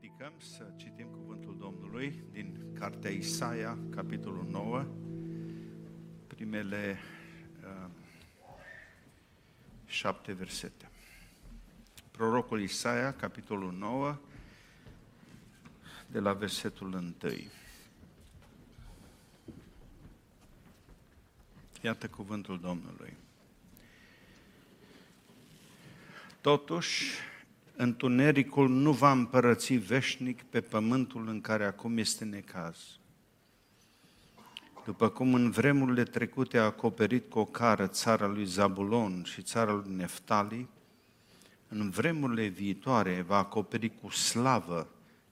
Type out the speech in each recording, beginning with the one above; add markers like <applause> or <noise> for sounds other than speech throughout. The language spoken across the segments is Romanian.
ridicăm să citim cuvântul Domnului din Cartea Isaia, capitolul 9, primele uh, șapte versete. Prorocul Isaia, capitolul 9, de la versetul 1. Iată cuvântul Domnului. Totuși, întunericul nu va împărăți veșnic pe pământul în care acum este necaz. După cum în vremurile trecute a acoperit cu o cară țara lui Zabulon și țara lui Neftali, în vremurile viitoare va acoperi cu slavă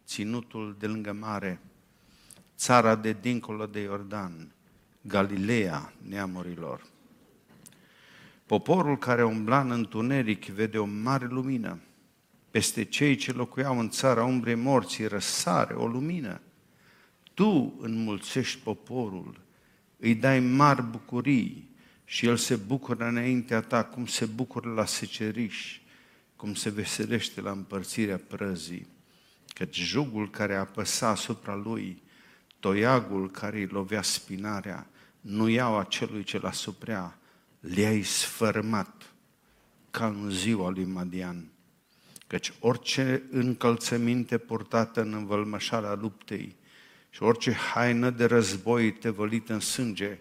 ținutul de lângă mare, țara de dincolo de Iordan, Galileea neamurilor. Poporul care umbla în întuneric vede o mare lumină, peste cei ce locuiau în țara umbrei morții răsare o lumină. Tu înmulțești poporul, îi dai mari bucurii și el se bucură înaintea ta cum se bucură la seceriș, cum se veselește la împărțirea prăzii. Căci jugul care apăsa asupra lui, toiagul care îi lovea spinarea, nu iau acelui ce l suprea, le-ai sfărmat ca în ziua lui Madian Căci orice încălțăminte purtată în învălmășarea luptei și orice haină de război tevălită în sânge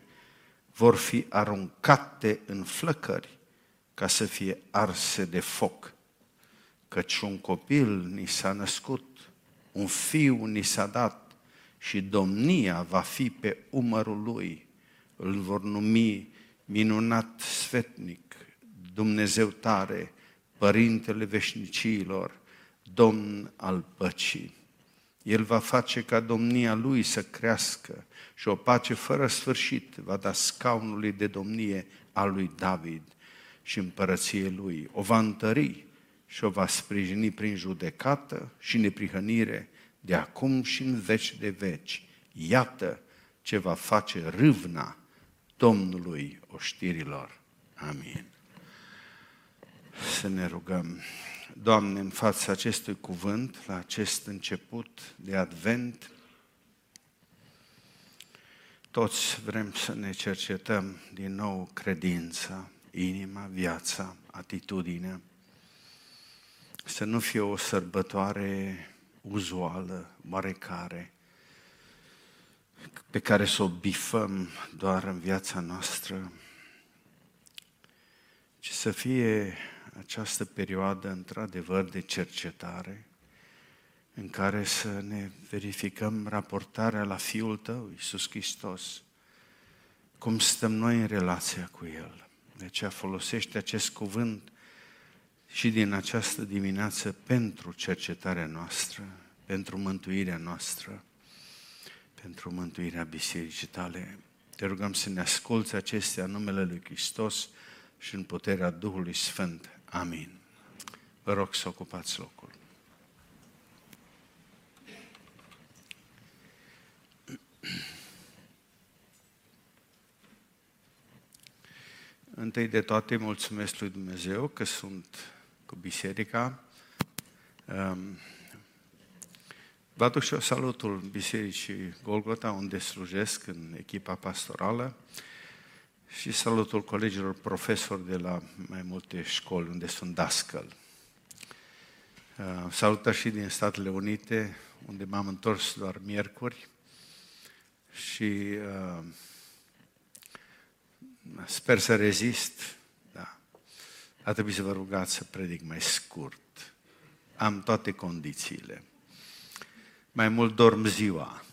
vor fi aruncate în flăcări ca să fie arse de foc. Căci un copil ni s-a născut, un fiu ni s-a dat și domnia va fi pe umărul lui. Îl vor numi minunat sfetnic, Dumnezeu tare, Părintele veșnicilor, Domn al păcii. El va face ca domnia lui să crească și o pace fără sfârșit va da scaunului de domnie al lui David și împărăție lui. O va întări și o va sprijini prin judecată și neprihănire de acum și în veci de veci. Iată ce va face râvna Domnului oștirilor. Amin să ne rugăm. Doamne, în fața acestui cuvânt, la acest început de advent, toți vrem să ne cercetăm din nou credința, inima, viața, atitudinea, să nu fie o sărbătoare uzuală, oarecare, pe care să o bifăm doar în viața noastră, ci să fie această perioadă într-adevăr de cercetare în care să ne verificăm raportarea la Fiul Tău, Iisus Hristos, cum stăm noi în relația cu El. De aceea folosește acest cuvânt și din această dimineață pentru cercetarea noastră, pentru mântuirea noastră, pentru mântuirea bisericii tale. Te rugăm să ne asculți acestea în numele Lui Hristos și în puterea Duhului Sfânt. Amin. Vă rog să ocupați locul. Întâi de toate mulțumesc lui Dumnezeu că sunt cu biserica. Um, vă aduc și eu salutul Bisericii Golgota, unde slujesc în echipa pastorală și salutul colegilor profesori de la mai multe școli unde sunt dascăl. Uh, salută și din Statele Unite, unde m-am întors doar miercuri și uh, sper să rezist. Da. A trebuit să vă rugați să predic mai scurt. Am toate condițiile. Mai mult dorm ziua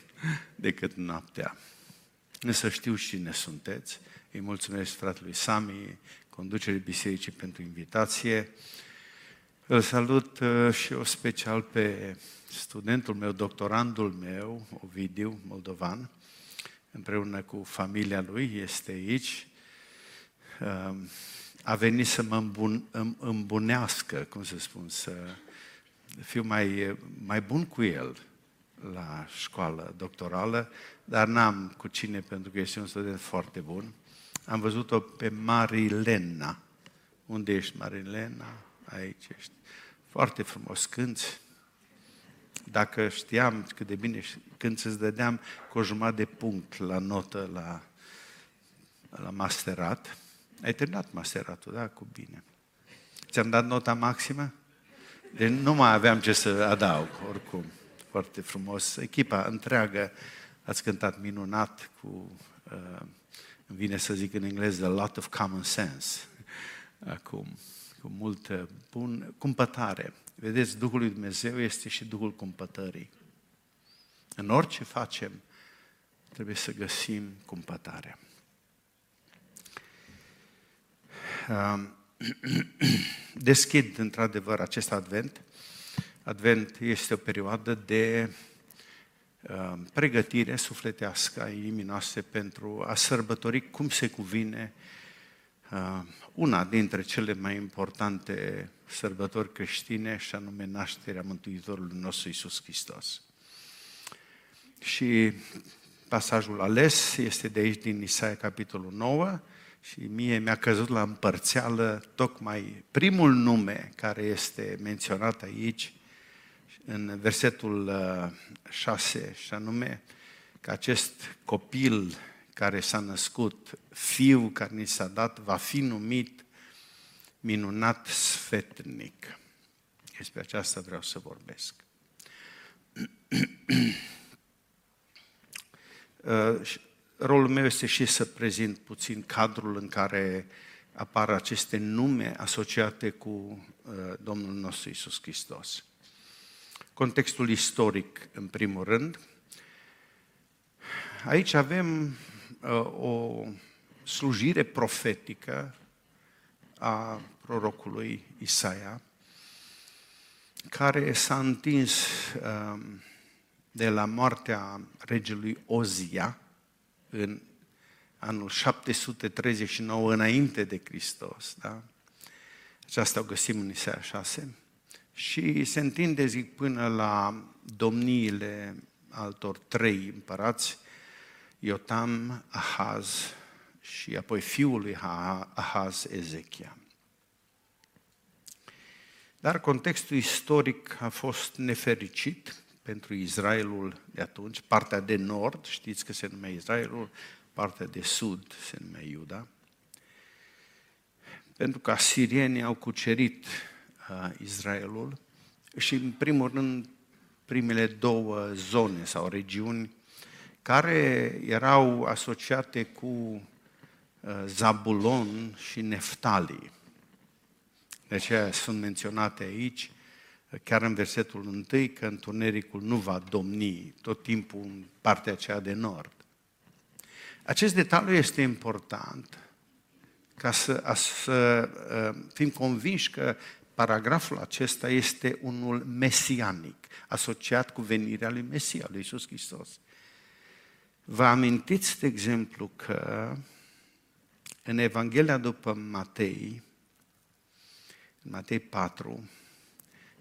<laughs> decât noaptea. Însă știu cine sunteți îi mulțumesc fratelui Sami, conducerii bisericii pentru invitație. Îl salut uh, și eu special pe studentul meu, doctorandul meu, Ovidiu Moldovan, împreună cu familia lui, este aici. Uh, a venit să mă îmbun, îmbunească, cum să spun, să fiu mai, mai bun cu el la școală doctorală, dar n-am cu cine pentru că este un student foarte bun. Am văzut-o pe Marilena. Unde ești, Marilena? Aici ești. Foarte frumos cânți. dacă știam cât de bine, când îți dădeam cu o jumătate de punct la notă la, la masterat, ai terminat masteratul, da, cu bine. Ți-am dat nota maximă? Deci nu mai aveam ce să adaug, oricum. Foarte frumos. Echipa întreagă ați cântat minunat cu, uh, îmi vine să zic în engleză, a lot of common sense. <laughs> Acum, cu multă bun, cumpătare. Vedeți, Duhul lui Dumnezeu este și Duhul cumpătării. În orice facem, trebuie să găsim cumpătarea. Um, <clears throat> deschid într-adevăr acest advent. Advent este o perioadă de um, pregătire sufletească a inimii noastre pentru a sărbători cum se cuvine um, una dintre cele mai importante sărbători creștine și anume nașterea Mântuitorului nostru Isus Hristos. Și pasajul ales este de aici din Isaia capitolul 9, și mie mi-a căzut la împărțeală tocmai primul nume care este menționat aici, în versetul 6, uh, și anume că acest copil care s-a născut, fiu care ni s-a dat, va fi numit minunat sfetnic. Despre aceasta vreau să vorbesc. <clears throat> uh, rolul meu este și să prezint puțin cadrul în care apar aceste nume asociate cu uh, Domnul nostru Isus Hristos. Contextul istoric, în primul rând. Aici avem uh, o slujire profetică a prorocului Isaia, care s-a întins uh, de la moartea regelui Ozia, în anul 739 înainte de Hristos. Da? Aceasta o găsim în Isaia 6. Și se întinde, zic, până la domniile altor trei împărați, Iotam, Ahaz și apoi fiul lui Ahaz, Ezechia. Dar contextul istoric a fost nefericit pentru Israelul de atunci, partea de nord, știți că se numea Israelul, partea de sud se numea Iuda, pentru că asirienii au cucerit uh, Israelul și, în primul rând, primele două zone sau regiuni care erau asociate cu uh, Zabulon și Neftali. De aceea sunt menționate aici chiar în versetul 1, că întunericul nu va domni tot timpul în partea aceea de nord. Acest detaliu este important ca să, să uh, fim convinși că paragraful acesta este unul mesianic, asociat cu venirea lui Mesia, lui Iisus Hristos. Vă amintiți, de exemplu, că în Evanghelia după Matei, în Matei 4,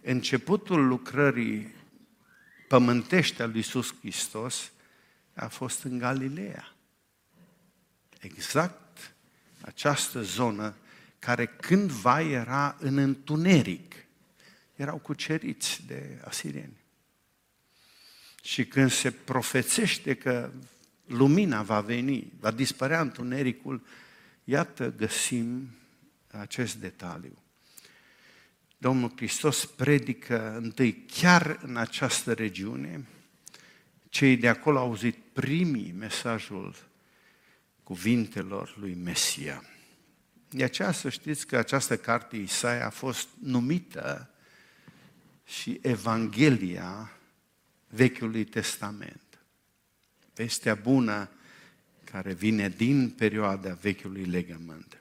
începutul lucrării pământește al lui Iisus Hristos a fost în Galileea. Exact această zonă care cândva era în întuneric. Erau cuceriți de asirieni. Și când se profețește că lumina va veni, va dispărea întunericul, iată găsim acest detaliu. Domnul Hristos predică întâi chiar în această regiune. Cei de acolo au auzit primii mesajul cuvintelor lui Mesia. De aceea să știți că această carte Isaia a fost numită și Evanghelia Vechiului Testament. Vestea bună care vine din perioada Vechiului Legământ.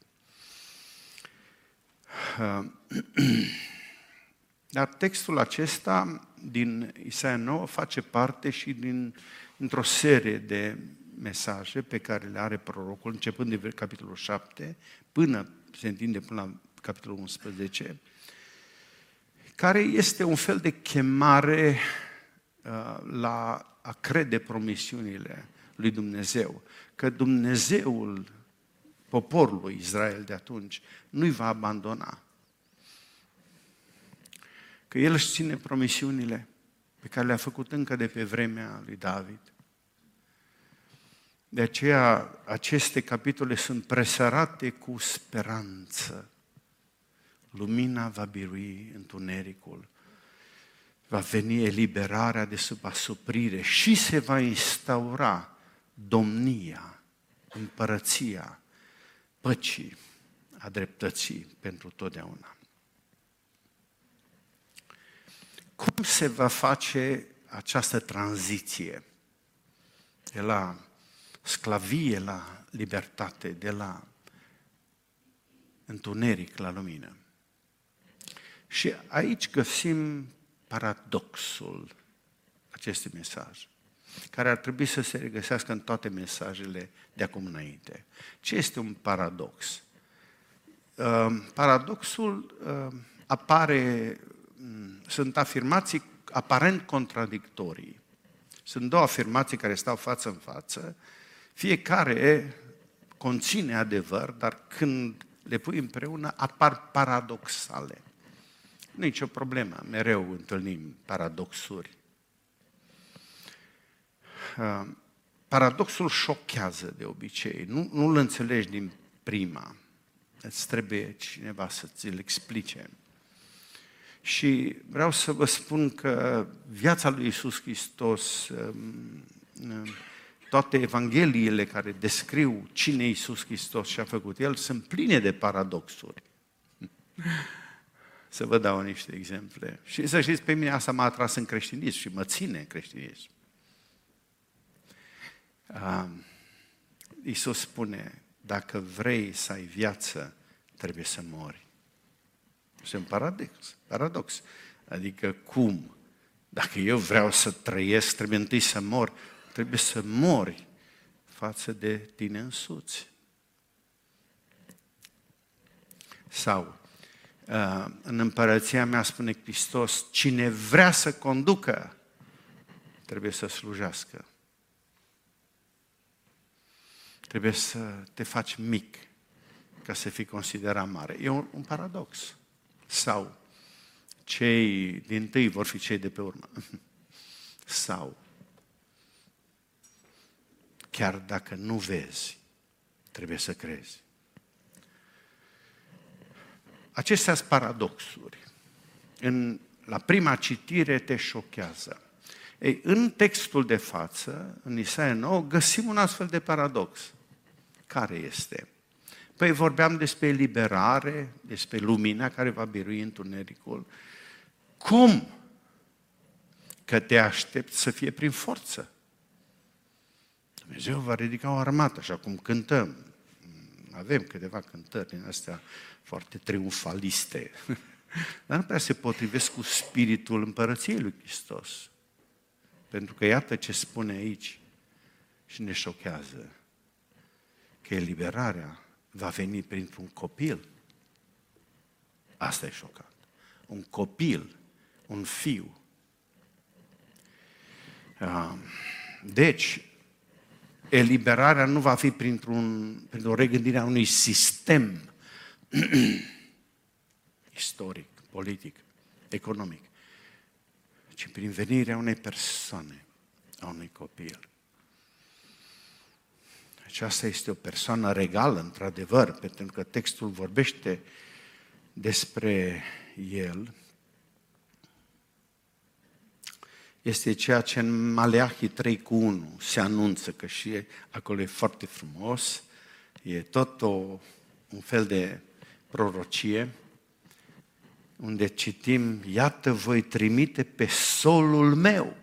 <clears throat> Dar textul acesta din Isaia 9 face parte și din într-o serie de mesaje pe care le are prorocul, începând de capitolul 7, până se întinde până la capitolul 11, care este un fel de chemare uh, la a crede promisiunile lui Dumnezeu. Că Dumnezeul poporului Israel de atunci nu-i va abandona. Că El își ține promisiunile pe pe care le-a făcut încă de pe vremea lui David. De aceea, aceste capitole sunt presărate cu speranță. Lumina va birui întunericul, va veni eliberarea de sub asuprire și se va instaura domnia, împărăția, păcii, a dreptății pentru totdeauna. Cum se va face această tranziție de la sclavie la libertate, de la întuneric la lumină? Și aici găsim paradoxul acestui mesaj, care ar trebui să se regăsească în toate mesajele de acum înainte. Ce este un paradox? Uh, paradoxul uh, apare, mm, sunt afirmații aparent contradictorii. Sunt două afirmații care stau față în față, fiecare conține adevăr, dar când le pui împreună apar paradoxale. Nu e nicio problemă, mereu întâlnim paradoxuri. Uh, paradoxul șochează de obicei, nu, nu-l înțelegi din prima. Îți trebuie cineva să ți-l explice. Și vreau să vă spun că viața lui Isus Hristos, um, um, toate evangheliile care descriu cine e Isus Hristos și a făcut El, sunt pline de paradoxuri. Să vă dau niște exemple. Și să știți, pe mine asta m-a atras în creștinism și mă ține în creștinism. Um, Isus spune, dacă vrei să ai viață, trebuie să mori. Este un paradox. paradox. Adică cum? Dacă eu vreau să trăiesc, trebuie întâi să mor. Trebuie să mori față de tine însuți. Sau, uh, în împărăția mea spune Hristos, cine vrea să conducă, trebuie să slujească. Trebuie să te faci mic ca să fii considerat mare. E un, un paradox. Sau cei din tâi vor fi cei de pe urmă. <laughs> Sau chiar dacă nu vezi, trebuie să crezi. Acestea sunt paradoxuri. În, la prima citire te șochează. Ei, în textul de față, în Isaia 9, găsim un astfel de paradox. Care este? Păi vorbeam despre eliberare, despre lumina care va birui întunericul. Cum? Că te aștept să fie prin forță. Dumnezeu va ridica o armată, așa cum cântăm. Avem câteva cântări din astea foarte triumfaliste, <laughs> dar nu prea se potrivesc cu spiritul împărăției lui Hristos. Pentru că iată ce spune aici și ne șochează, că eliberarea va veni printr-un copil. Asta e șocant. Un copil, un fiu. Deci, eliberarea nu va fi printr-un, printr-o regândire a unui sistem <clears throat> istoric, politic, economic, ci prin venirea unei persoane, a unui copil. Aceasta este o persoană regală, într-adevăr, pentru că textul vorbește despre el. Este ceea ce în Maleahi 3 cu 1 se anunță, că și acolo e foarte frumos, e tot o, un fel de prorocie, unde citim, iată voi trimite pe solul meu.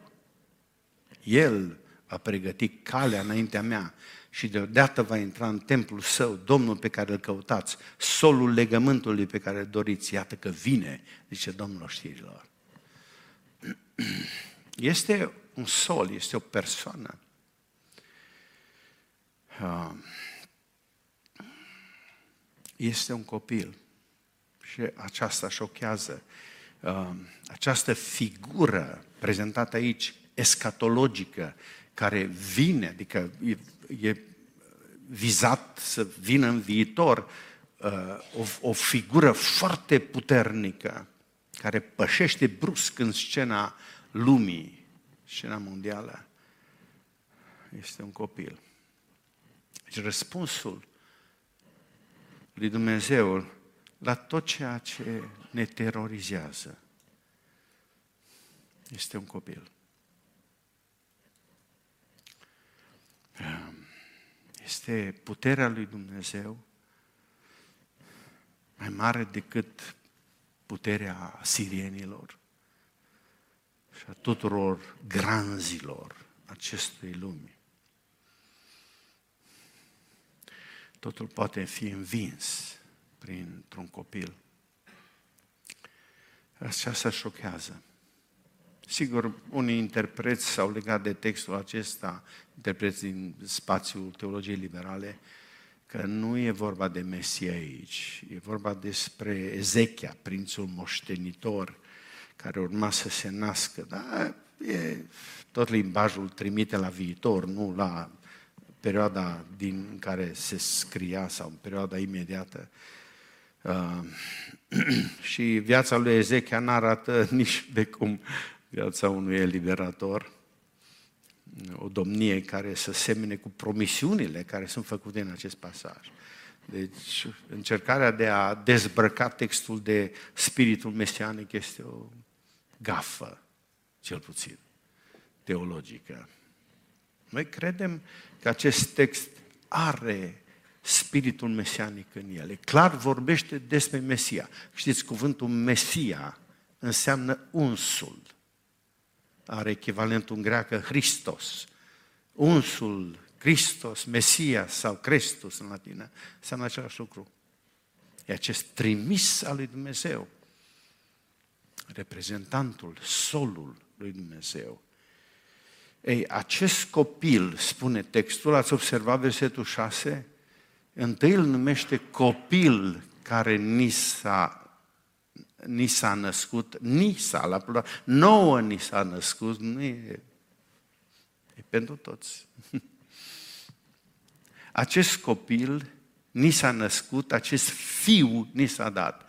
El a pregătit calea înaintea mea și deodată va intra în templul său Domnul pe care îl căutați, solul legământului pe care îl doriți, iată că vine, zice Domnul știrilor. <clears throat> Este un sol, este o persoană. Ah, este un copil. Și aceasta șochează. Ah, această figură prezentată aici, escatologică, care vine, adică e, e vizat să vină în viitor uh, o, o figură foarte puternică care pășește brusc în scena lumii, scena mondială, este un copil. Deci răspunsul lui Dumnezeu la tot ceea ce ne terorizează este un copil. Este puterea lui Dumnezeu mai mare decât puterea sirienilor și a tuturor granzilor acestui lumi. Totul poate fi învins printr-un copil. Aceasta șochează. Sigur, unii interpreți s-au legat de textul acesta, interpreți din spațiul teologiei liberale, că nu e vorba de Mesia aici, e vorba despre Ezechia, prințul moștenitor, care urma să se nască. Dar e, tot limbajul trimite la viitor, nu la perioada din care se scria sau în perioada imediată. Uh, <clears throat> și viața lui Ezechia nu arată <laughs> nici de cum viața unui eliberator, o domnie care să semene cu promisiunile care sunt făcute în acest pasaj. Deci, încercarea de a dezbrăca textul de spiritul mesianic este o gafă, cel puțin, teologică. Noi credem că acest text are spiritul mesianic în el. Clar vorbește despre Mesia. Știți, cuvântul Mesia înseamnă unsul are echivalentul în greacă Hristos. Unsul, Hristos, Mesia sau Crestus în latină, înseamnă același lucru. E acest trimis al lui Dumnezeu, reprezentantul, solul lui Dumnezeu. Ei, acest copil, spune textul, ați observat versetul 6? Întâi îl numește copil care ni s-a ni s-a născut, ni s-a, la plural, nouă ni s-a născut, nu e, e pentru toți. Acest copil ni s-a născut, acest fiu ni s-a dat.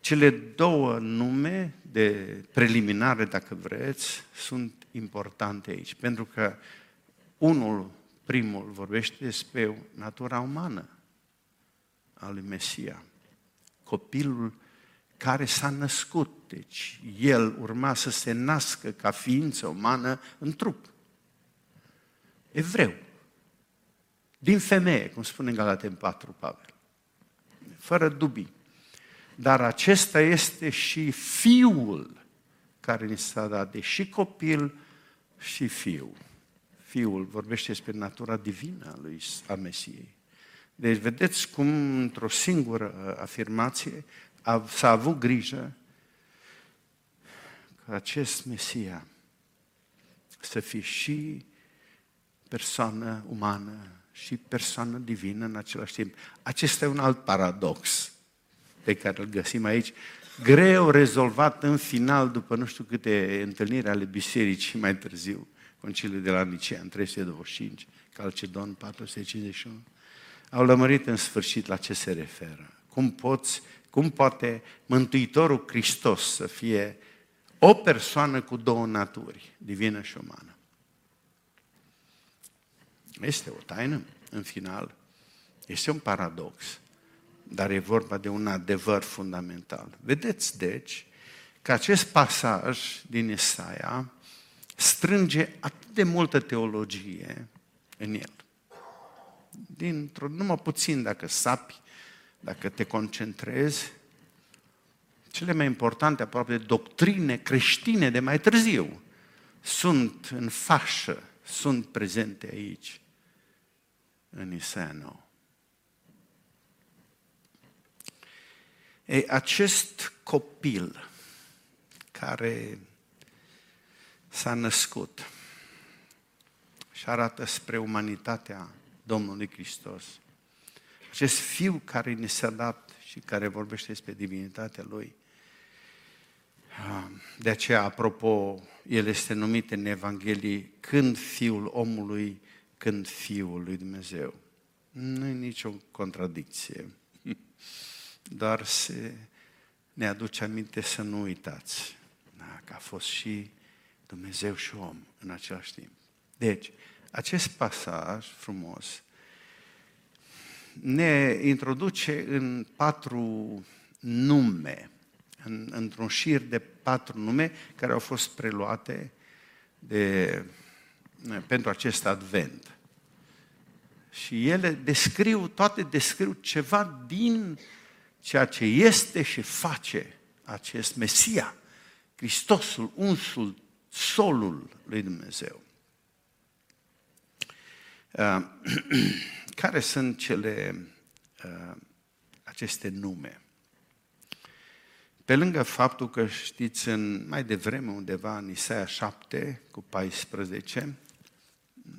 Cele două nume de preliminare, dacă vreți, sunt importante aici, pentru că unul, primul, vorbește despre natura umană a lui Mesia. Copilul care s-a născut. Deci el urma să se nască ca ființă umană în trup. Evreu. Din femeie, cum spune în Galaten 4 Pavel. Fără dubii. Dar acesta este și fiul care ni s-a dat, deși copil și fiu. Fiul vorbește despre natura divină a lui a Mesiei. Deci vedeți cum într-o singură afirmație a, s-a avut grijă ca acest Mesia să fie și persoană umană și persoană divină în același timp. Acesta e un alt paradox pe care îl găsim aici, greu rezolvat în final după nu știu câte întâlniri ale bisericii mai târziu, Conciliul de la Nicea în 325, Calcedon 451, au lămărit în sfârșit la ce se referă. Cum poți cum poate Mântuitorul Hristos să fie o persoană cu două naturi, divină și umană? Este o taină, în final. Este un paradox, dar e vorba de un adevăr fundamental. Vedeți, deci, că acest pasaj din Isaia strânge atât de multă teologie în el. Dintr-o, numai puțin dacă sapi, dacă te concentrezi, cele mai importante aproape doctrine creștine de mai târziu sunt în fașă, sunt prezente aici, în Isaia 9. E acest copil care s-a născut și arată spre umanitatea Domnului Hristos, acest fiu care ne s-a dat și care vorbește despre divinitatea lui, de aceea, apropo, el este numit în Evanghelie când Fiul omului, când Fiul lui Dumnezeu. Nu e nicio contradicție. <laughs> doar se ne aduce aminte să nu uitați da, că a fost și Dumnezeu și om în același timp. Deci, acest pasaj frumos ne introduce în patru nume, în, într-un șir de patru nume care au fost preluate de, pentru acest advent. Și ele descriu, toate descriu ceva din ceea ce este și face acest Mesia, Hristosul, unsul, solul lui Dumnezeu. Uh, <clears throat> care sunt cele uh, aceste nume? Pe lângă faptul că știți în mai devreme undeva în Isaia 7 cu 14,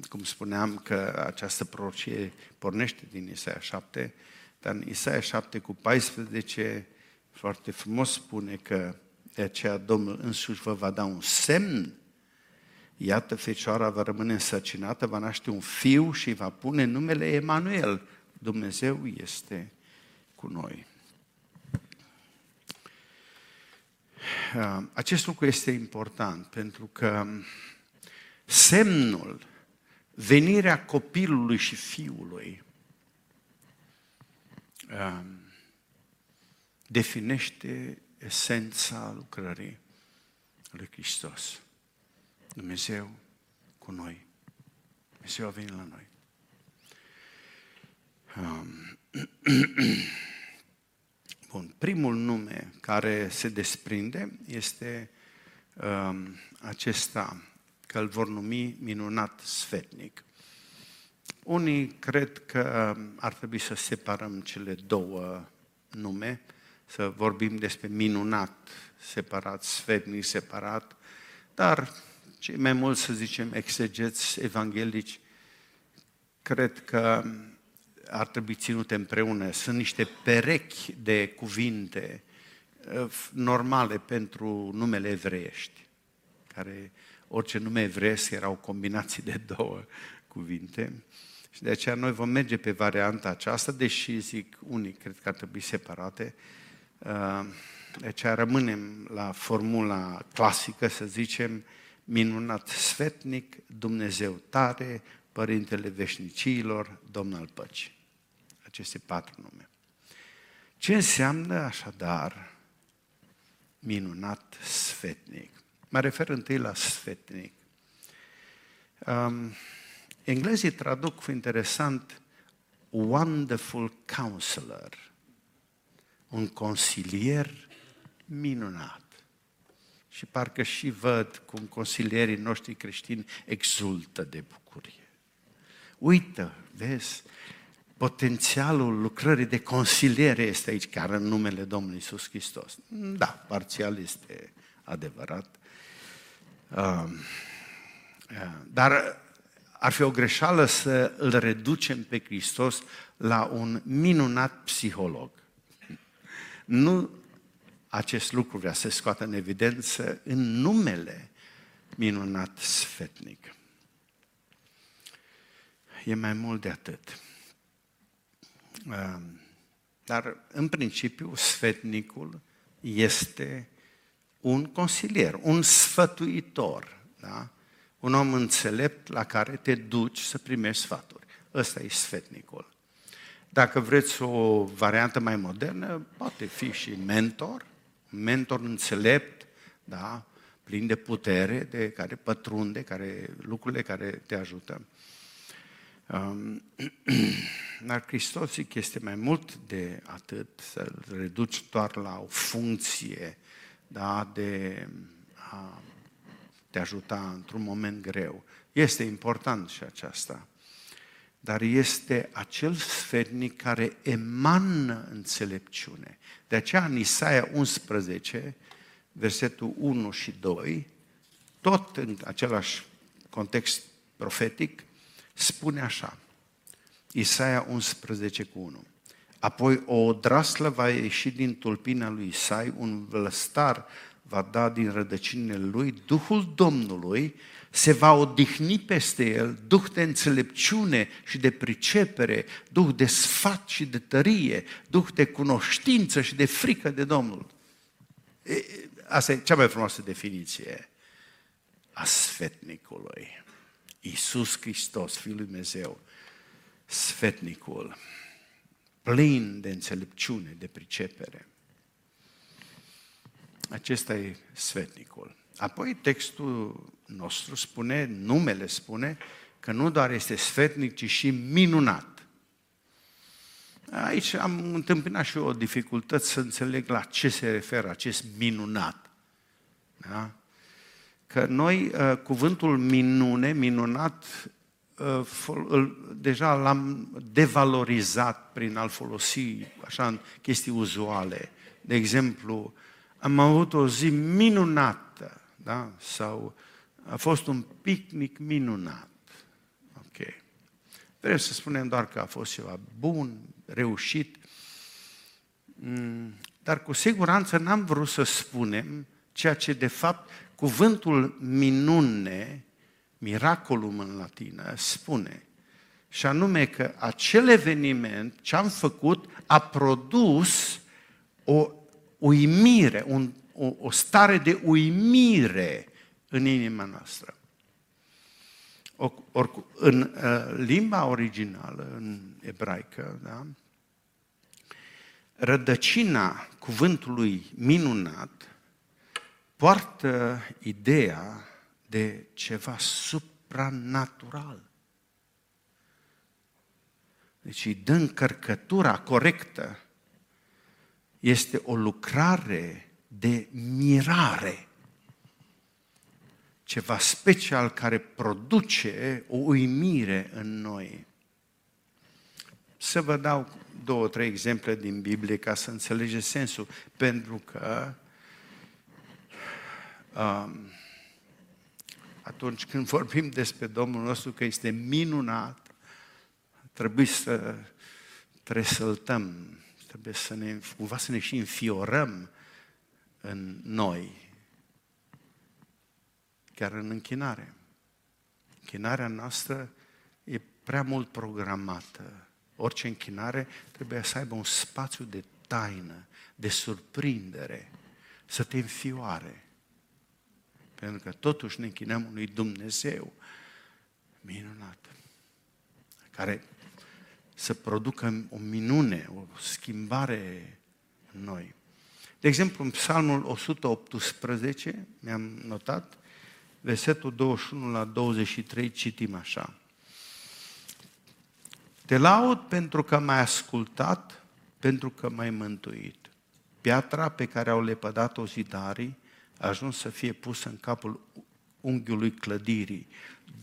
cum spuneam că această prorocie pornește din Isaia 7, dar în Isaia 7 cu 14 foarte frumos spune că de aceea Domnul însuși vă va da un semn. Iată, fecioara va rămâne însăcinată, va naște un fiu și va pune numele Emanuel. Dumnezeu este cu noi. Acest lucru este important pentru că semnul, venirea copilului și fiului, definește esența lucrării lui Hristos. Dumnezeu cu noi. Dumnezeu a venit la noi. <clears throat> Bun, primul nume care se desprinde este um, acesta, că îl vor numi minunat sfetnic. Unii cred că ar trebui să separăm cele două nume, să vorbim despre minunat separat, sfetnic separat, dar cei mai mulți, să zicem, exegeți evanghelici, cred că ar trebui ținute împreună. Sunt niște perechi de cuvinte uh, normale pentru numele evreiești, care orice nume evreiesc erau combinații de două cuvinte. Și de aceea noi vom merge pe varianta aceasta, deși zic unii cred că ar trebui separate. Uh, de aceea rămânem la formula clasică, să zicem, minunat sfetnic, Dumnezeu tare, Părintele Veșnicilor, Domn al Păcii. Aceste patru nume. Ce înseamnă așadar minunat sfetnic? Mă refer întâi la sfetnic. Um, Englezii traduc interesant wonderful counselor, un consilier minunat. Și parcă și văd cum consilierii noștri creștini exultă de bucurie. Uită, vezi, potențialul lucrării de consiliere este aici, chiar în numele Domnului Isus Hristos. Da, parțial este adevărat. Um, dar ar fi o greșeală să îl reducem pe Hristos la un minunat psiholog. Nu acest lucru vrea să scoată în evidență în numele minunat sfetnic. E mai mult de atât. Ehm, dar, în principiu, sfetnicul este un consilier, un sfătuitor, da? Un om înțelept la care te duci să primești sfaturi. Ăsta e sfetnicul. Dacă vreți o variantă mai modernă, poate fi și mentor, mentor înțelept, da? plin de putere, de care pătrunde, care, lucrurile care te ajută. Um, <clears throat> dar Hristos este mai mult de atât, să-l reduci doar la o funcție da, de a te ajuta într-un moment greu. Este important și aceasta. Dar este acel sfernic care emană înțelepciune. De aceea în Isaia 11, versetul 1 și 2, tot în același context profetic, spune așa, Isaia 11 cu 1. Apoi o odraslă va ieși din tulpina lui Isai, un vlăstar va da din rădăcinile lui, Duhul Domnului se va odihni peste el, Duh de înțelepciune și de pricepere, Duh de sfat și de tărie, Duh de cunoștință și de frică de Domnul. Asta e cea mai frumoasă definiție a sfetnicului. Iisus Hristos, Fiul lui Dumnezeu, sfetnicul, plin de înțelepciune, de pricepere. Acesta e sfetnicul. Apoi textul nostru spune, numele spune, că nu doar este sfetnic, ci și minunat. Aici am întâmpinat și eu o dificultate să înțeleg la ce se referă acest minunat. Da? Că noi, uh, cuvântul minune, minunat, uh, deja l-am devalorizat prin a-l folosi așa în chestii uzuale. De exemplu, am avut o zi minunată, da? sau a fost un picnic minunat. Ok. Vrem să spunem doar că a fost ceva bun, reușit, mm, dar cu siguranță n-am vrut să spunem ceea ce de fapt cuvântul minune, miracolum în latină, spune. Și anume că acel eveniment, ce am făcut, a produs o uimire, un, o, o stare de uimire în inima noastră. Or, în uh, limba originală, în ebraică, da? rădăcina cuvântului minunat poartă ideea de ceva supranatural. Deci îi dă încărcătura corectă. Este o lucrare de mirare. Ceva special care produce o uimire în noi. Să vă dau două, trei exemple din Biblie ca să înțelegeți sensul, pentru că um, atunci când vorbim despre Domnul nostru că este minunat, trebuie să tresăltăm, trebuie să ne, cumva să ne și înfiorăm în noi, chiar în închinare. Închinarea noastră e prea mult programată. Orice închinare trebuie să aibă un spațiu de taină, de surprindere, să te înfioare. Pentru că totuși ne închinăm unui Dumnezeu minunat, care să producă o minune, o schimbare în noi. De exemplu, în Psalmul 118, mi-am notat, versetul 21 la 23 citim așa. Te laud pentru că m-ai ascultat, pentru că m-ai mântuit. Piatra pe care au lepădat-o zidarii a ajuns să fie pusă în capul unghiului clădirii.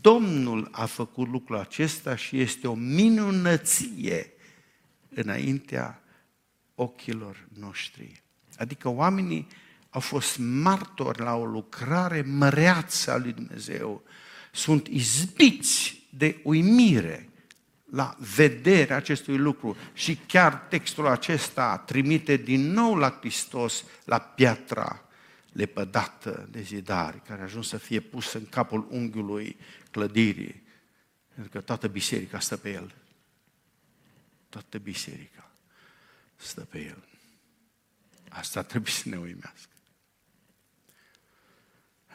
Domnul a făcut lucrul acesta și este o minunăție înaintea ochilor noștri. Adică oamenii au fost martori la o lucrare măreață a lui Dumnezeu. Sunt izbiți de uimire la vederea acestui lucru. Și chiar textul acesta trimite din nou la Hristos, la piatra lepădată de zidari, care a ajuns să fie pusă în capul unghiului clădirii. Pentru că toată biserica stă pe el. Toată biserica stă pe el. Asta trebuie să ne uimească.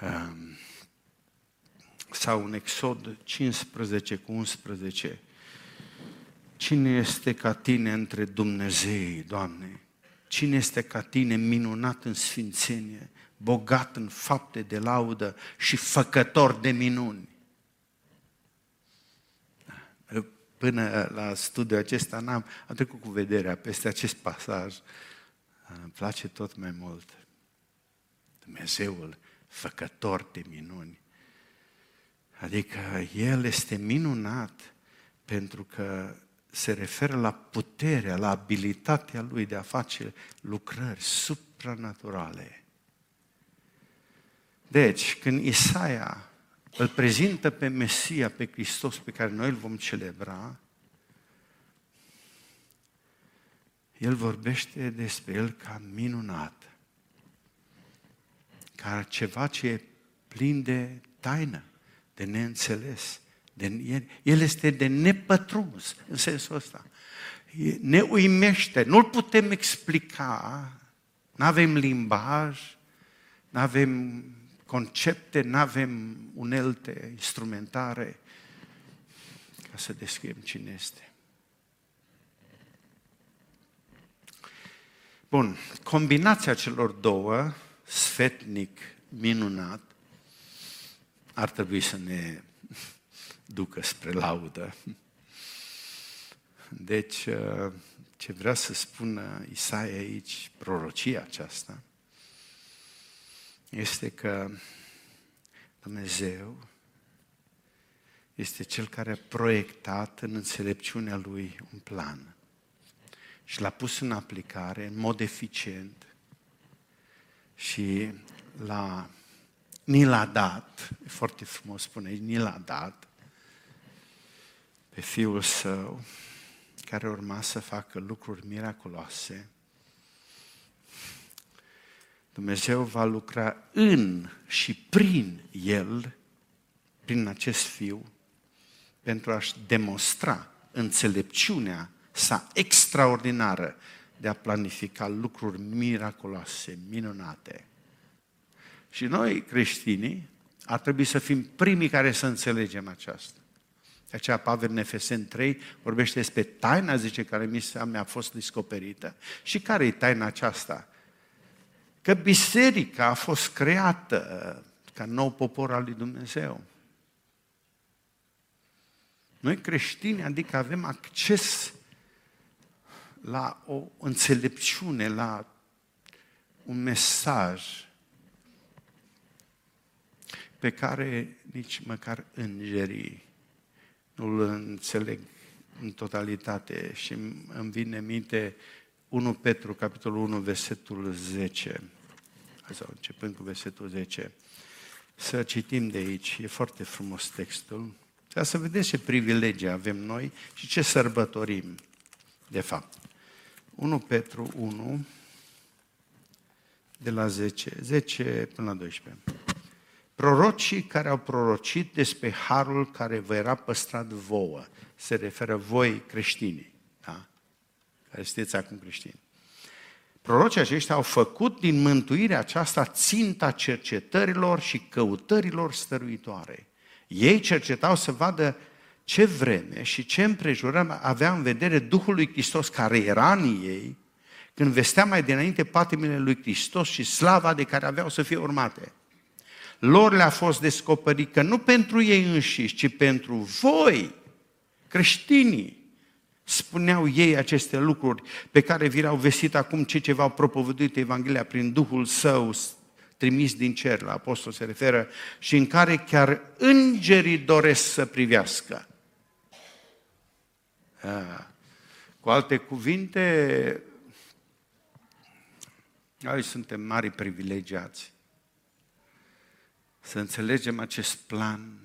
Ehm, sau în Exod 15 cu 11, cine este ca tine între Dumnezei, Doamne? Cine este ca tine minunat în sfințenie, bogat în fapte de laudă și făcător de minuni? Până la studiul acesta n-am, am trecut cu vederea peste acest pasaj. Îmi place tot mai mult. Dumnezeul făcător de minuni. Adică El este minunat pentru că se referă la puterea, la abilitatea Lui de a face lucrări supranaturale. Deci, când Isaia îl prezintă pe Mesia, pe Hristos, pe care noi îl vom celebra, el vorbește despre el ca minunat ca ceva ce e plin de taină, de neînțeles. De, el, el este de nepătruns în sensul ăsta. Ne uimește, nu-l putem explica, nu avem limbaj, nu avem concepte, nu avem unelte instrumentare ca să descriem cine este. Bun, combinația celor două, sfetnic, minunat, ar trebui să ne <laughs> ducă spre laudă. Deci, ce vrea să spună Isaia aici, prorocia aceasta, este că Dumnezeu este Cel care a proiectat în înțelepciunea Lui un plan și l-a pus în aplicare în mod eficient și l-a, ni l-a dat, e foarte frumos spune, ni l-a dat pe Fiul Său, care urma să facă lucruri miraculoase, Dumnezeu va lucra în și prin El, prin acest Fiu, pentru a-și demonstra înțelepciunea sa extraordinară de a planifica lucruri miraculoase, minunate. Și noi, creștinii, ar trebui să fim primii care să înțelegem aceasta. De aceea Pavel în Efesen 3 vorbește despre taina, zice, care mi, mi-a fost descoperită. Și care e taina aceasta? Că biserica a fost creată ca nou popor al lui Dumnezeu. Noi creștini, adică avem acces la o înțelepciune, la un mesaj pe care nici măcar îngerii nu-l înțeleg în totalitate și îmi vine în minte 1 Petru, capitolul 1, versetul 10, sau începând cu versetul 10. Să citim de aici, e foarte frumos textul, ca să vedeți ce privilegii avem noi și ce sărbătorim, de fapt. 1 Petru 1, de la 10, 10 până la 12. Prorocii care au prorocit despre harul care vă era păstrat vouă, se referă voi creștini, da? Care sunteți acum creștini. Prorocii aceștia au făcut din mântuirea aceasta ținta cercetărilor și căutărilor stăruitoare. Ei cercetau să vadă ce vreme și ce împrejurăm avea în vedere Duhul lui Hristos care era în ei, când vestea mai dinainte patimile lui Hristos și slava de care aveau să fie urmate. Lor le-a fost descoperit că nu pentru ei înșiși, ci pentru voi, creștinii, spuneau ei aceste lucruri pe care vi le-au vestit acum cei ce v-au propovăduit Evanghelia prin Duhul Său trimis din cer, la apostol se referă, și în care chiar îngerii doresc să privească. Cu alte cuvinte, noi suntem mari privilegiați să înțelegem acest plan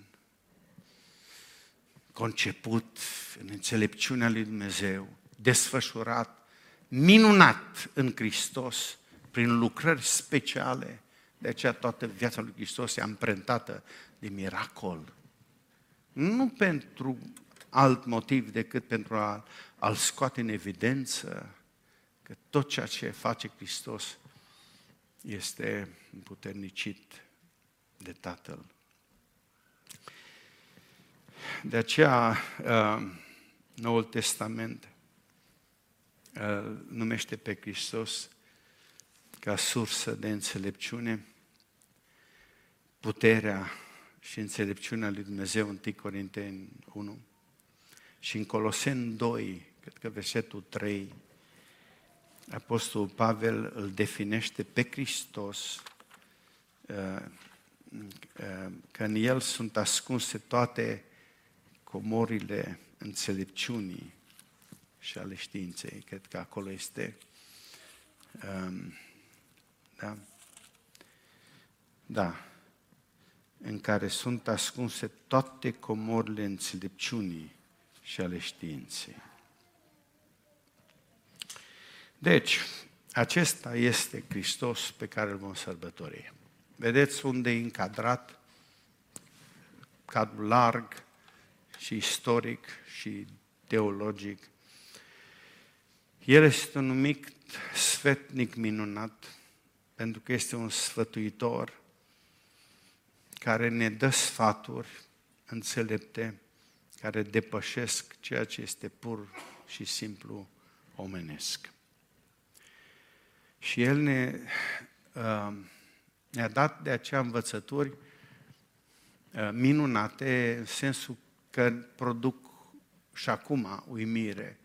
conceput în înțelepciunea lui Dumnezeu, desfășurat, minunat în Hristos, prin lucrări speciale. De aceea toată viața lui Hristos e amprentată de miracol. Nu pentru alt motiv decât pentru a, a-L scoate în evidență că tot ceea ce face Hristos este împuternicit de Tatăl. De aceea, uh, Noul Testament uh, numește pe Hristos ca sursă de înțelepciune, puterea și înțelepciunea lui Dumnezeu, 1 Corinteni 1, și în Colosen 2, cred că versetul 3, Apostolul Pavel îl definește pe Hristos uh, uh, că în el sunt ascunse toate comorile înțelepciunii și ale științei. Cred că acolo este. Um, da? Da. În care sunt ascunse toate comorile înțelepciunii și ale științei. Deci, acesta este Hristos pe care îl vom sărbători. Vedeți unde e încadrat cadrul larg și istoric și teologic. El este un mic sfetnic minunat, pentru că este un sfătuitor, care ne dă sfaturi înțelepte, care depășesc ceea ce este pur și simplu omenesc. Și El ne, uh, ne-a dat de aceea învățături uh, minunate, în sensul că produc și acum uimire.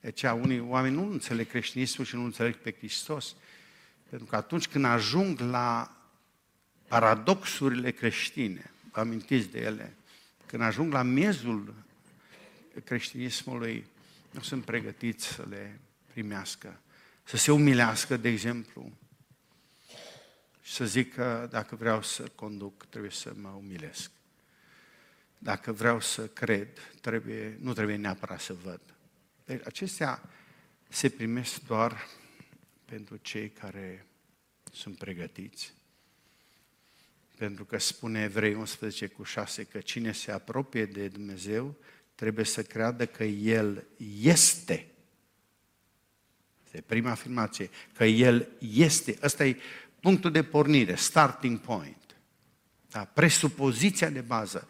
De aceea unii oameni nu înțeleg creștinismul și nu înțeleg pe Hristos. Pentru că atunci când ajung la paradoxurile creștine, vă amintiți de ele, când ajung la miezul creștinismului, nu sunt pregătiți să le primească. Să se umilească, de exemplu, și să zică, dacă vreau să conduc, trebuie să mă umilesc. Dacă vreau să cred, trebuie, nu trebuie neapărat să văd. Deci acestea se primesc doar pentru cei care sunt pregătiți. Pentru că spune Evrei 11 cu 6 că cine se apropie de Dumnezeu trebuie să creadă că El este. Este prima afirmație, că El este. Ăsta e punctul de pornire, starting point. Da? Presupoziția de bază.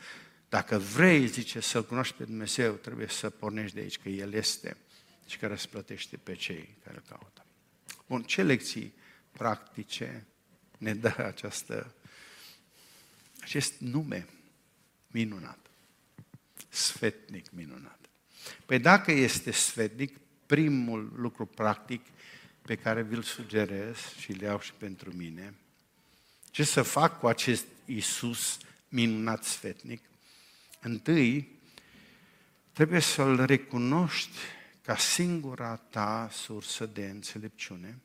Dacă vrei, zice, să-L cunoști pe Dumnezeu, trebuie să pornești de aici, că El este și că răsplătește pe cei care îl caută. Bun, ce lecții practice ne dă această, acest nume minunat? Sfetnic minunat. Păi dacă este sfetnic, primul lucru practic pe care vi-l sugerez și le iau și pentru mine, ce să fac cu acest Isus minunat sfetnic, întâi trebuie să-L recunoști ca singura ta sursă de înțelepciune.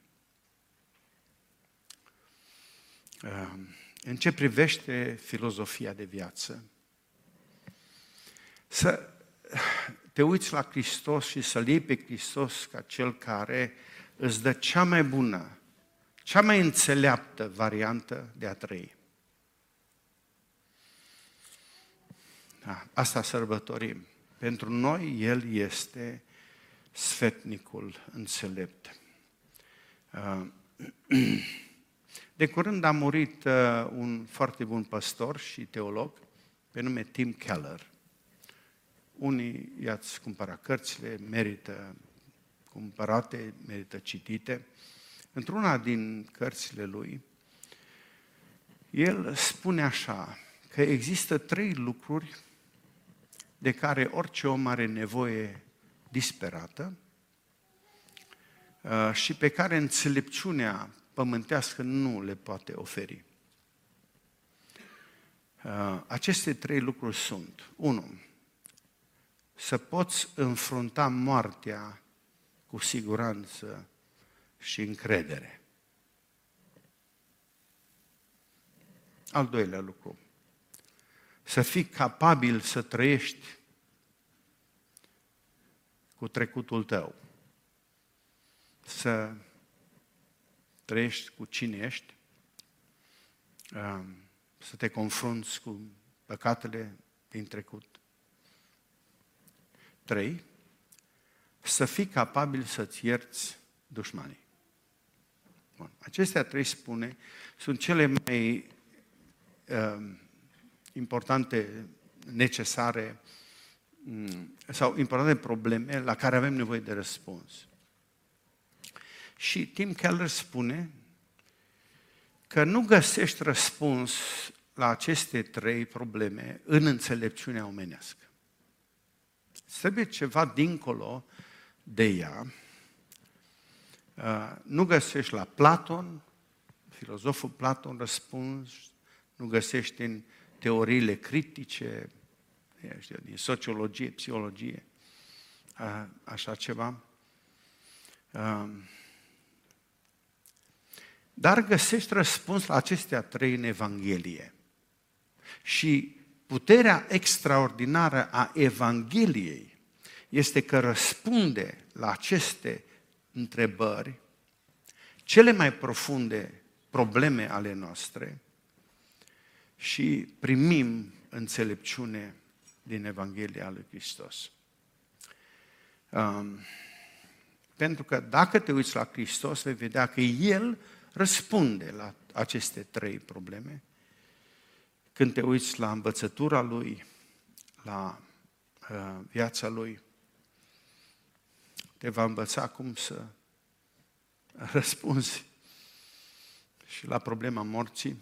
Ehm, în ce privește filozofia de viață, să te uiți la Hristos și să-L iei pe Hristos ca Cel care îți dă cea mai bună, cea mai înțeleaptă variantă de a trăi. Da, asta sărbătorim. Pentru noi El este sfetnicul înțelept. Uh, <clears throat> de curând a murit uh, un foarte bun păstor și teolog pe nume Tim Keller. Unii i-ați cumpărat cărțile, merită cumpărate, merită citite. Într-una din cărțile lui, el spune așa, că există trei lucruri de care orice om are nevoie disperată uh, și pe care înțelepciunea pământească nu le poate oferi. Uh, aceste trei lucruri sunt. Unu, să poți înfrunta moartea cu siguranță și încredere. Al doilea lucru, să fii capabil să trăiești cu trecutul tău. Să trăiești cu cine ești, um, să te confrunți cu păcatele din trecut. Trei, să fii capabil să-ți ierți dușmanii. Bun. Acestea trei spune sunt cele mai uh, importante, necesare Mm, sau importante probleme la care avem nevoie de răspuns. Și Tim Keller spune că nu găsești răspuns la aceste trei probleme în înțelepciunea omenească. Trebuie ceva dincolo de ea. Uh, nu găsești la Platon, filozoful Platon răspuns, nu găsești în teoriile critice, știu, din sociologie, psihologie, a, așa ceva. A, dar găsești răspuns la acestea trei în Evanghelie. Și puterea extraordinară a Evangheliei este că răspunde la aceste întrebări, cele mai profunde probleme ale noastre și primim înțelepciune din Evanghelia lui Hristos. Um, pentru că dacă te uiți la Hristos, vei vedea că El răspunde la aceste trei probleme când te uiți la învățătura lui, la uh, viața lui, te va învăța cum să răspunzi și la problema morții,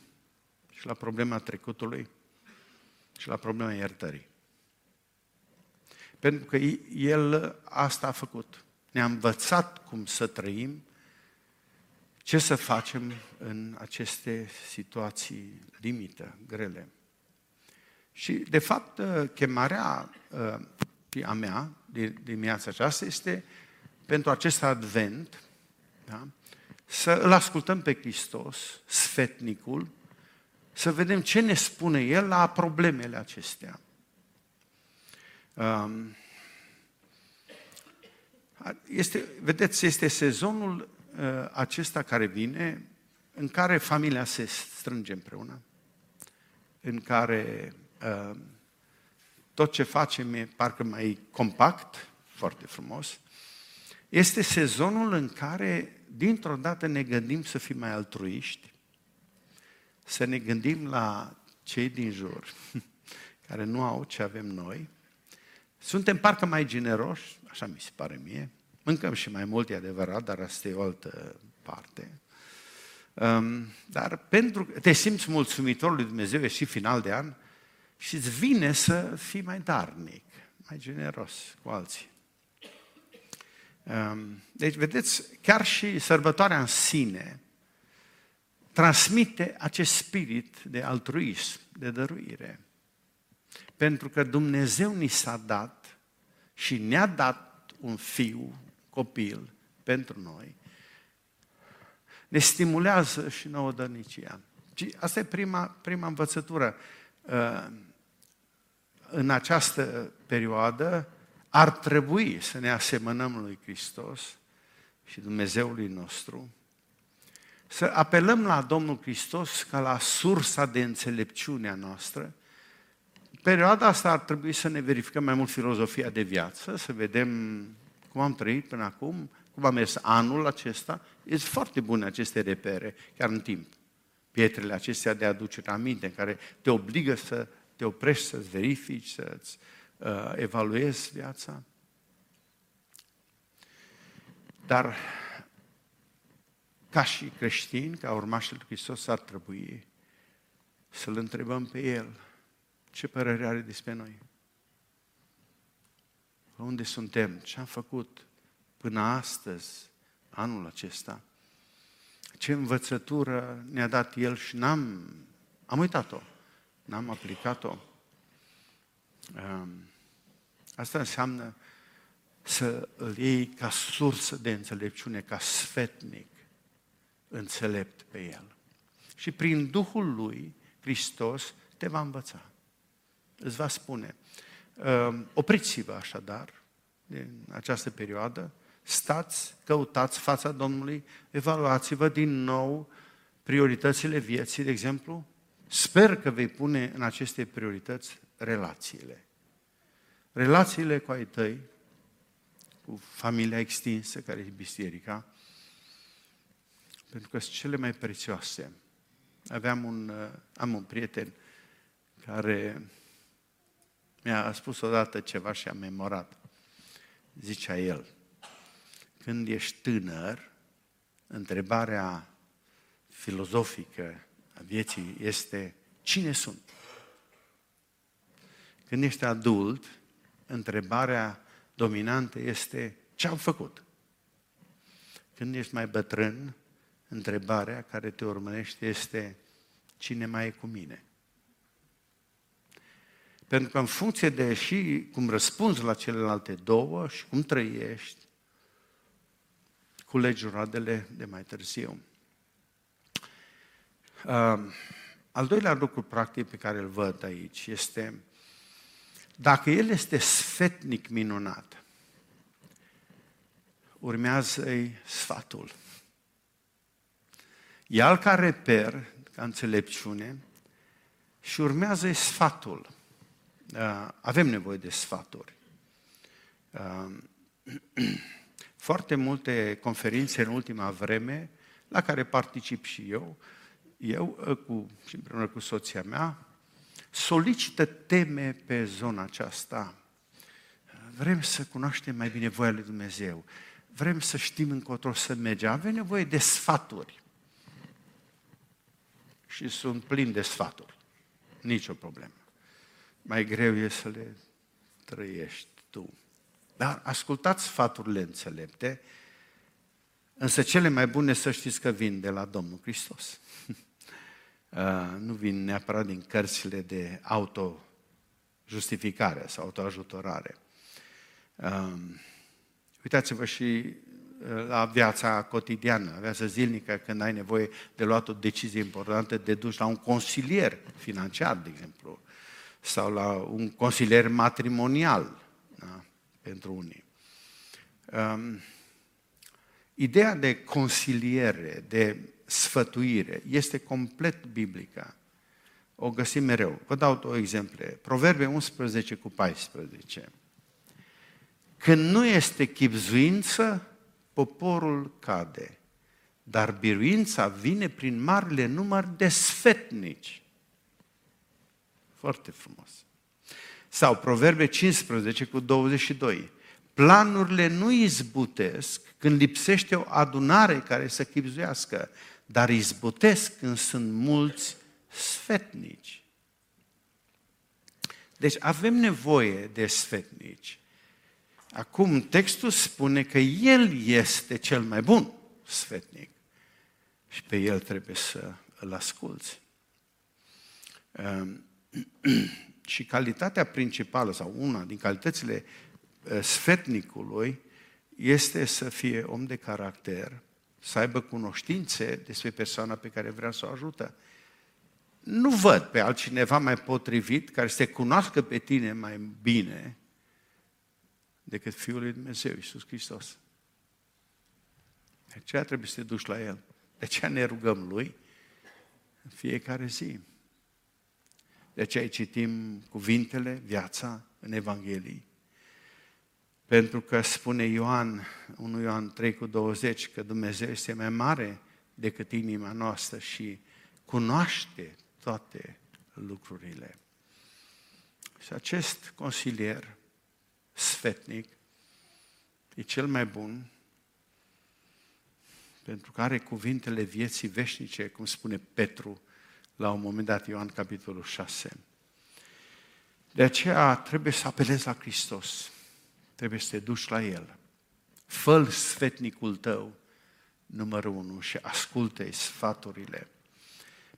și la problema trecutului, și la problema iertării. Pentru că El asta a făcut. Ne-a învățat cum să trăim, ce să facem în aceste situații limită, grele. Și, de fapt, chemarea uh, a mea din dimineața aceasta este pentru acest advent, da? să îl ascultăm pe Hristos, sfetnicul, să vedem ce ne spune El la problemele acestea. Um, este, vedeți, este sezonul uh, acesta care vine, în care familia se strânge împreună, în care uh, tot ce facem e parcă mai compact, foarte frumos. Este sezonul în care, dintr-o dată, ne gândim să fim mai altruiști, să ne gândim la cei din jur, <laughs> care nu au ce avem noi. Suntem parcă mai generoși, așa mi se pare mie. Mâncăm și mai mult, e adevărat, dar asta e o altă parte. Um, dar pentru că te simți mulțumitor lui Dumnezeu, e și final de an, și îți vine să fii mai darnic, mai generos cu alții. Um, deci, vedeți, chiar și sărbătoarea în sine transmite acest spirit de altruism, de dăruire. Pentru că Dumnezeu ni s-a dat și ne-a dat un fiu, copil, pentru noi. Ne stimulează și nouă dărnicia. Și asta e prima, prima învățătură. Uh, în această perioadă ar trebui să ne asemănăm lui Hristos și Dumnezeului nostru, să apelăm la Domnul Hristos ca la sursa de înțelepciune a noastră. Perioada asta ar trebui să ne verificăm mai mult filozofia de viață, să vedem cum am trăit până acum, cum a mers anul acesta. Sunt foarte bune aceste repere, chiar în timp. Pietrele acestea de aducere aminte, în care te obligă să te oprești, să-ți verifici, să-ți uh, evaluezi viața. Dar ca și creștini, ca urmașii lui Hristos, ar trebui să-L întrebăm pe El ce părere are despre noi. Unde suntem? Ce am făcut până astăzi, anul acesta? Ce învățătură ne-a dat El și n-am, am uitat-o, n-am aplicat-o. Asta înseamnă să îl iei ca sursă de înțelepciune, ca sfetnic înțelept pe el. Și prin Duhul lui, Hristos te va învăța. Îți va spune, ehm, opriți-vă așadar din această perioadă, stați, căutați fața Domnului, evaluați-vă din nou prioritățile vieții, de exemplu. Sper că vei pune în aceste priorități relațiile. Relațiile cu ai tăi, cu familia extinsă, care e biserica, pentru că sunt cele mai prețioase. Aveam un, uh, am un prieten care mi-a spus odată ceva și am memorat. Zicea el, când ești tânăr, întrebarea filozofică a vieții este cine sunt? Când ești adult, întrebarea dominantă este ce am făcut? Când ești mai bătrân, întrebarea care te urmărește este cine mai e cu mine? Pentru că în funcție de și cum răspunzi la celelalte două și cum trăiești, culegi roadele de mai târziu. Uh, al doilea lucru practic pe care îl văd aici este dacă el este sfetnic minunat, urmează-i sfatul. Ia-l ca reper, ca înțelepciune, și urmează sfatul. Uh, avem nevoie de sfaturi. Uh, <clears throat> foarte multe conferințe în ultima vreme, la care particip și eu, eu uh, cu, și împreună cu soția mea, solicită teme pe zona aceasta. Vrem să cunoaștem mai bine voia lui Dumnezeu. Vrem să știm încotro să mergem. Avem nevoie de sfaturi. Și sunt plin de sfaturi. Nici o problemă. Mai greu e să le trăiești tu. Dar ascultați sfaturile înțelepte, însă cele mai bune să știți că vin de la Domnul Hristos. <laughs> Uh, nu vin neapărat din cărțile de auto-justificare sau autoajutorare. Um, uitați-vă și uh, la viața cotidiană, viața zilnică, când ai nevoie de luat o decizie importantă, de dus la un consilier financiar, de exemplu, sau la un consilier matrimonial, da? pentru unii. Um, ideea de consiliere, de sfătuire, este complet biblică. O găsim mereu. Vă dau două exemple. Proverbe 11 cu 14. Când nu este chipzuință, poporul cade, dar biruința vine prin marile număr de sfetnici. Foarte frumos. Sau Proverbe 15 cu 22. Planurile nu izbutesc când lipsește o adunare care să chipzuiască, dar izbutesc când sunt mulți sfetnici. Deci avem nevoie de sfetnici. Acum, textul spune că El este cel mai bun sfetnic și pe El trebuie să îl asculți. Ehm, <clears throat> și calitatea principală sau una din calitățile eh, sfetnicului este să fie om de caracter, să aibă cunoștințe despre persoana pe care vrea să o ajută. Nu văd pe altcineva mai potrivit care să te cunoască pe tine mai bine decât Fiul lui Dumnezeu, Iisus Hristos. De aceea trebuie să te duci la El. De aceea ne rugăm Lui în fiecare zi. De aceea citim cuvintele, viața în Evanghelii. Pentru că spune Ioan, 1 Ioan 3 cu 20, că Dumnezeu este mai mare decât inima noastră și cunoaște toate lucrurile. Și acest consilier sfetnic e cel mai bun pentru că are cuvintele vieții veșnice, cum spune Petru la un moment dat, Ioan capitolul 6. De aceea trebuie să apelezi la Hristos. Trebuie să te duci la El. fă sfetnicul tău numărul unu și ascultă sfaturile.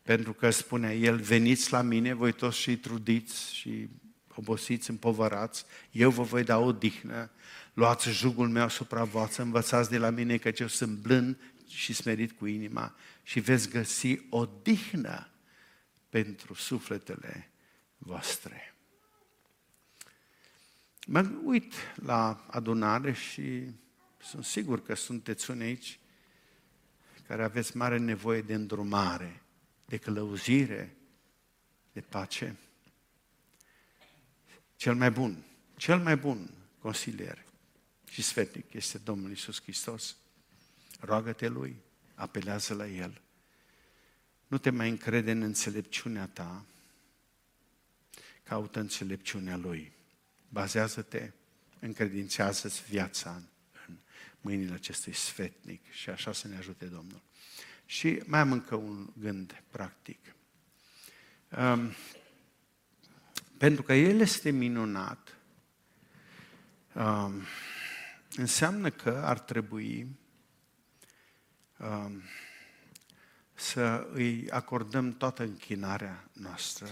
Pentru că spunea El, veniți la mine, voi toți și trudiți și obosiți, împovărați, eu vă voi da o dihnă, luați jugul meu asupra voastră, învățați de la mine că eu sunt blând și smerit cu inima și veți găsi o dihnă pentru sufletele voastre. Mă uit la adunare și sunt sigur că sunteți unii aici care aveți mare nevoie de îndrumare, de călăuzire, de pace. Cel mai bun, cel mai bun consilier și sfetnic este Domnul Isus Hristos. Roagă-te Lui, apelează la El. Nu te mai încrede în înțelepciunea ta, caută înțelepciunea Lui. Bazează-te, încredințează-ți viața în mâinile acestui sfetnic și așa să ne ajute Domnul. Și mai am încă un gând practic. Um, pentru că El este minunat, um, înseamnă că ar trebui um, să îi acordăm toată închinarea noastră,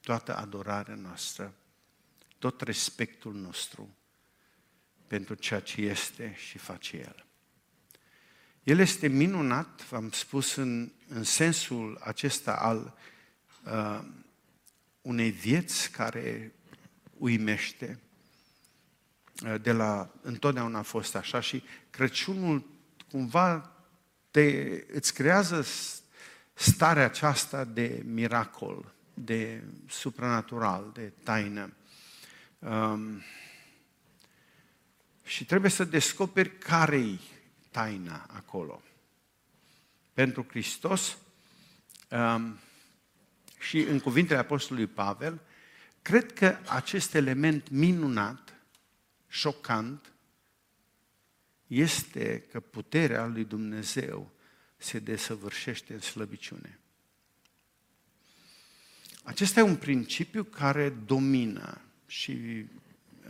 toată adorarea noastră, tot respectul nostru pentru ceea ce este și face El. El este minunat, v-am spus, în, în sensul acesta al uh, unei vieți care uimește, uh, de la întotdeauna a fost așa și Crăciunul cumva te, îți creează starea aceasta de miracol, de supranatural, de taină. Um, și trebuie să descoperi care-i taina acolo. Pentru Hristos, um, și în cuvintele Apostolului Pavel, cred că acest element minunat, șocant, este că puterea lui Dumnezeu se desăvârșește în slăbiciune. Acesta e un principiu care domină și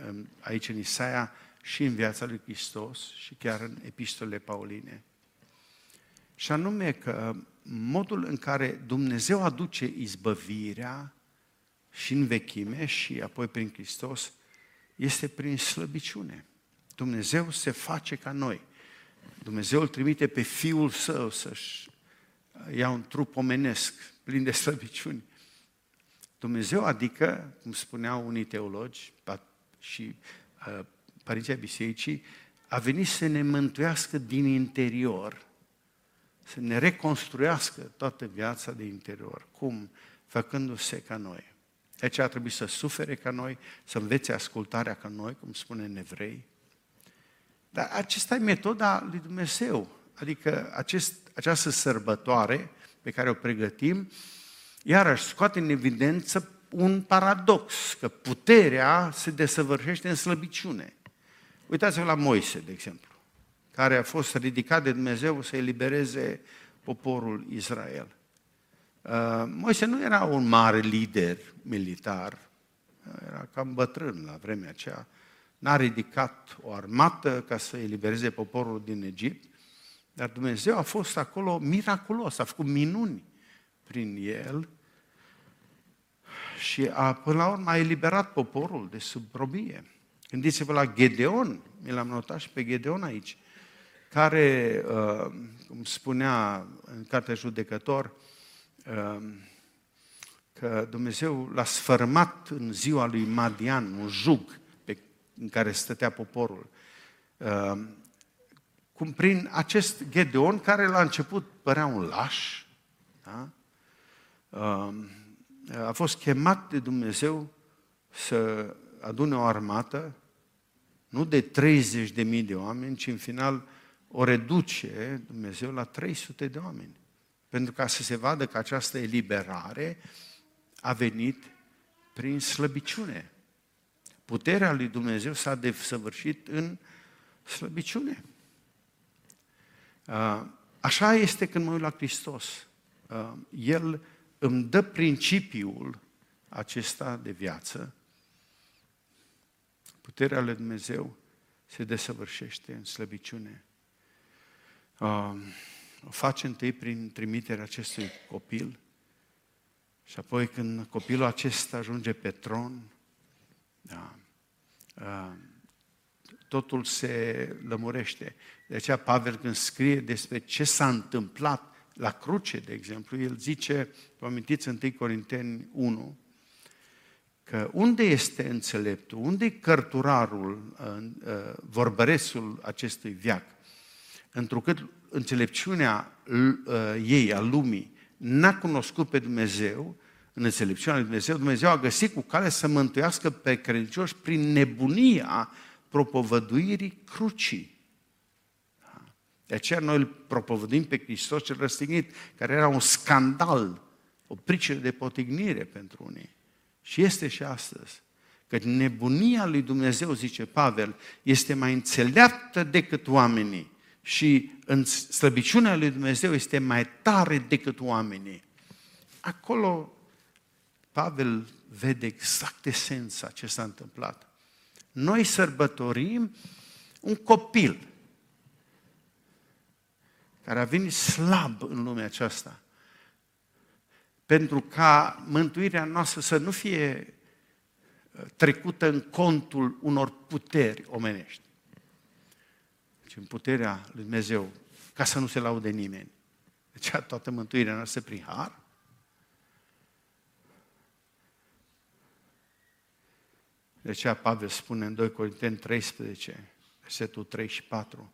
um, aici în Isaia și în viața lui Hristos și chiar în epistolele pauline. Și anume că modul în care Dumnezeu aduce izbăvirea și în vechime și apoi prin Hristos este prin slăbiciune. Dumnezeu se face ca noi. Dumnezeu îl trimite pe Fiul Său să-și ia un trup omenesc plin de slăbiciuni. Dumnezeu adică, cum spuneau unii teologi și uh, părinții bisericii, a venit să ne mântuiască din interior, să ne reconstruiască toată viața de interior. Cum? Făcându-se ca noi. Deci a trebuit să sufere ca noi, să învețe ascultarea ca noi, cum spune în evrei. Dar acesta e metoda lui Dumnezeu. Adică acest, această sărbătoare pe care o pregătim, iarăși scoate în evidență un paradox, că puterea se desăvârșește în slăbiciune. Uitați-vă la Moise, de exemplu, care a fost ridicat de Dumnezeu să elibereze poporul Israel. Uh, Moise nu era un mare lider militar, era cam bătrân la vremea aceea, n-a ridicat o armată ca să elibereze poporul din Egipt, dar Dumnezeu a fost acolo miraculos, a făcut minuni prin el și a, până la urmă a eliberat poporul de sub robie. Gândiți-vă la Gedeon, mi l-am notat și pe Gedeon aici, care, uh, cum spunea în cartea judecător, uh, că Dumnezeu l-a sfărmat în ziua lui Madian, un jug pe, în care stătea poporul. Uh, cum prin acest Gedeon, care la început părea un laș, da? a fost chemat de Dumnezeu să adune o armată, nu de 30 de mii de oameni, ci în final o reduce Dumnezeu la 300 de oameni. Pentru ca să se vadă că această eliberare a venit prin slăbiciune. Puterea lui Dumnezeu s-a desăvârșit în slăbiciune. Așa este când mă uit la Hristos. El îmi dă principiul acesta de viață Puterea lui Dumnezeu se desăvârșește în slăbiciune. Uh, o face întâi prin trimiterea acestui copil și apoi când copilul acesta ajunge pe tron, da, uh, totul se lămurește. De aceea Pavel când scrie despre ce s-a întâmplat la cruce, de exemplu, el zice, vă amintiți 1 Corinteni 1, că unde este înțeleptul, unde e cărturarul, uh, vorbăresul acestui viac, întrucât înțelepciunea uh, ei, a lumii, n-a cunoscut pe Dumnezeu, în înțelepciunea lui Dumnezeu, Dumnezeu a găsit cu cale să mântuiască pe credincioși prin nebunia propovăduirii crucii. De aceea noi îl propovăduim pe Hristos cel răstignit, care era un scandal, o pricină de potignire pentru unii. Și este și astăzi. Că nebunia lui Dumnezeu, zice Pavel, este mai înțeleaptă decât oamenii și în slăbiciunea lui Dumnezeu este mai tare decât oamenii. Acolo Pavel vede exact esența ce s-a întâmplat. Noi sărbătorim un copil care a venit slab în lumea aceasta pentru ca mântuirea noastră să nu fie uh, trecută în contul unor puteri omenești, ci în puterea lui Dumnezeu, ca să nu se laude nimeni. Deci toată mântuirea noastră prin har. De aceea Pavel spune în 2 Corinteni 13, versetul 3 și 4,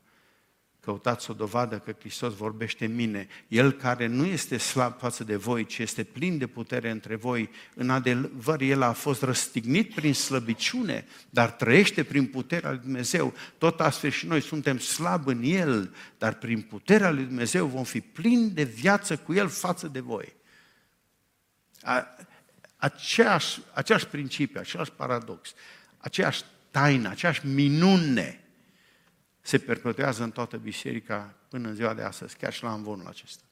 Căutați o dovadă că Hristos vorbește în mine. El care nu este slab față de voi, ci este plin de putere între voi, în adevăr, El a fost răstignit prin slăbiciune, dar trăiește prin puterea lui Dumnezeu. Tot astfel și noi suntem slabi în El, dar prin puterea lui Dumnezeu vom fi plini de viață cu El față de voi. aceeași, aceeași principiu, același paradox, aceeași taină, aceeași minune se perpetuează în toată biserica până în ziua de astăzi, chiar și la învonul acesta.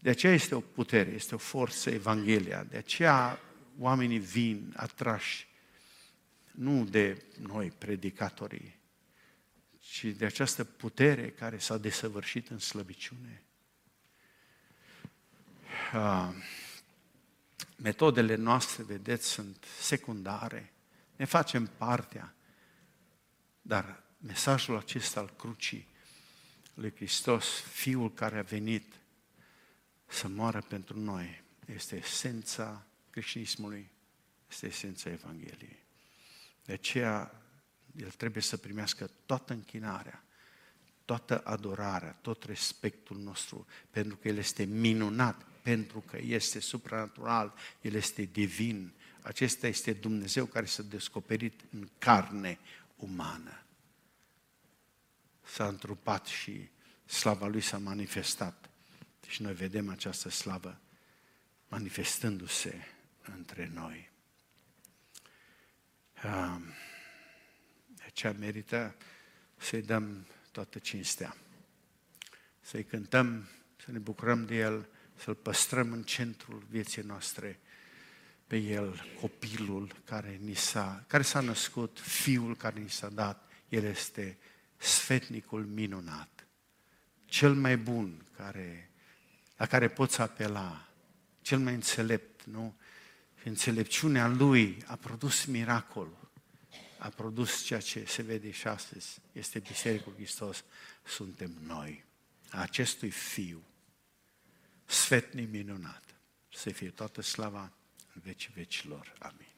De aceea este o putere, este o forță Evanghelia, de aceea oamenii vin atrași nu de noi, predicatorii, ci de această putere care s-a desăvârșit în slăbiciune. Metodele noastre, vedeți, sunt secundare, ne facem partea, dar mesajul acesta al crucii lui Hristos, Fiul care a venit să moară pentru noi, este esența creștinismului, este esența Evangheliei. De aceea, el trebuie să primească toată închinarea, toată adorarea, tot respectul nostru, pentru că El este minunat, pentru că este supranatural, El este divin. Acesta este Dumnezeu care s-a descoperit în carne umană. S-a întrupat și slava Lui s-a manifestat. Și noi vedem această slavă manifestându-se între noi. De aceea merită să-i dăm toată cinstea, să-i cântăm, să ne bucurăm de El, să-L păstrăm în centrul vieții noastre, pe El, copilul care, ni s-a, care s-a născut, Fiul care ni s-a dat, El este sfetnicul minunat, cel mai bun care, la care poți apela, cel mai înțelept, nu? Și înțelepciunea Lui a produs miracolul, a produs ceea ce se vede și astăzi, este Biserica Hristos, suntem noi, a acestui Fiu, sfetnic minunat, să fie toată slava în vecii vecilor. Amin.